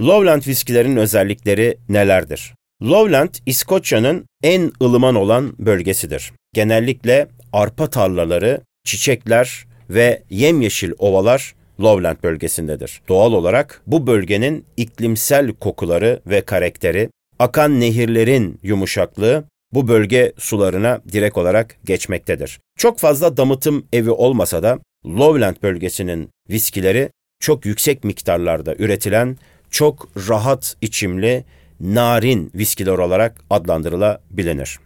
Lowland viskilerin özellikleri nelerdir? Lowland, İskoçya'nın en ılıman olan bölgesidir. Genellikle arpa tarlaları, çiçekler ve yemyeşil ovalar Lowland bölgesindedir. Doğal olarak bu bölgenin iklimsel kokuları ve karakteri, akan nehirlerin yumuşaklığı bu bölge sularına direkt olarak geçmektedir. Çok fazla damıtım evi olmasa da Lowland bölgesinin viskileri çok yüksek miktarlarda üretilen çok rahat içimli, narin viskiler olarak adlandırılabilir.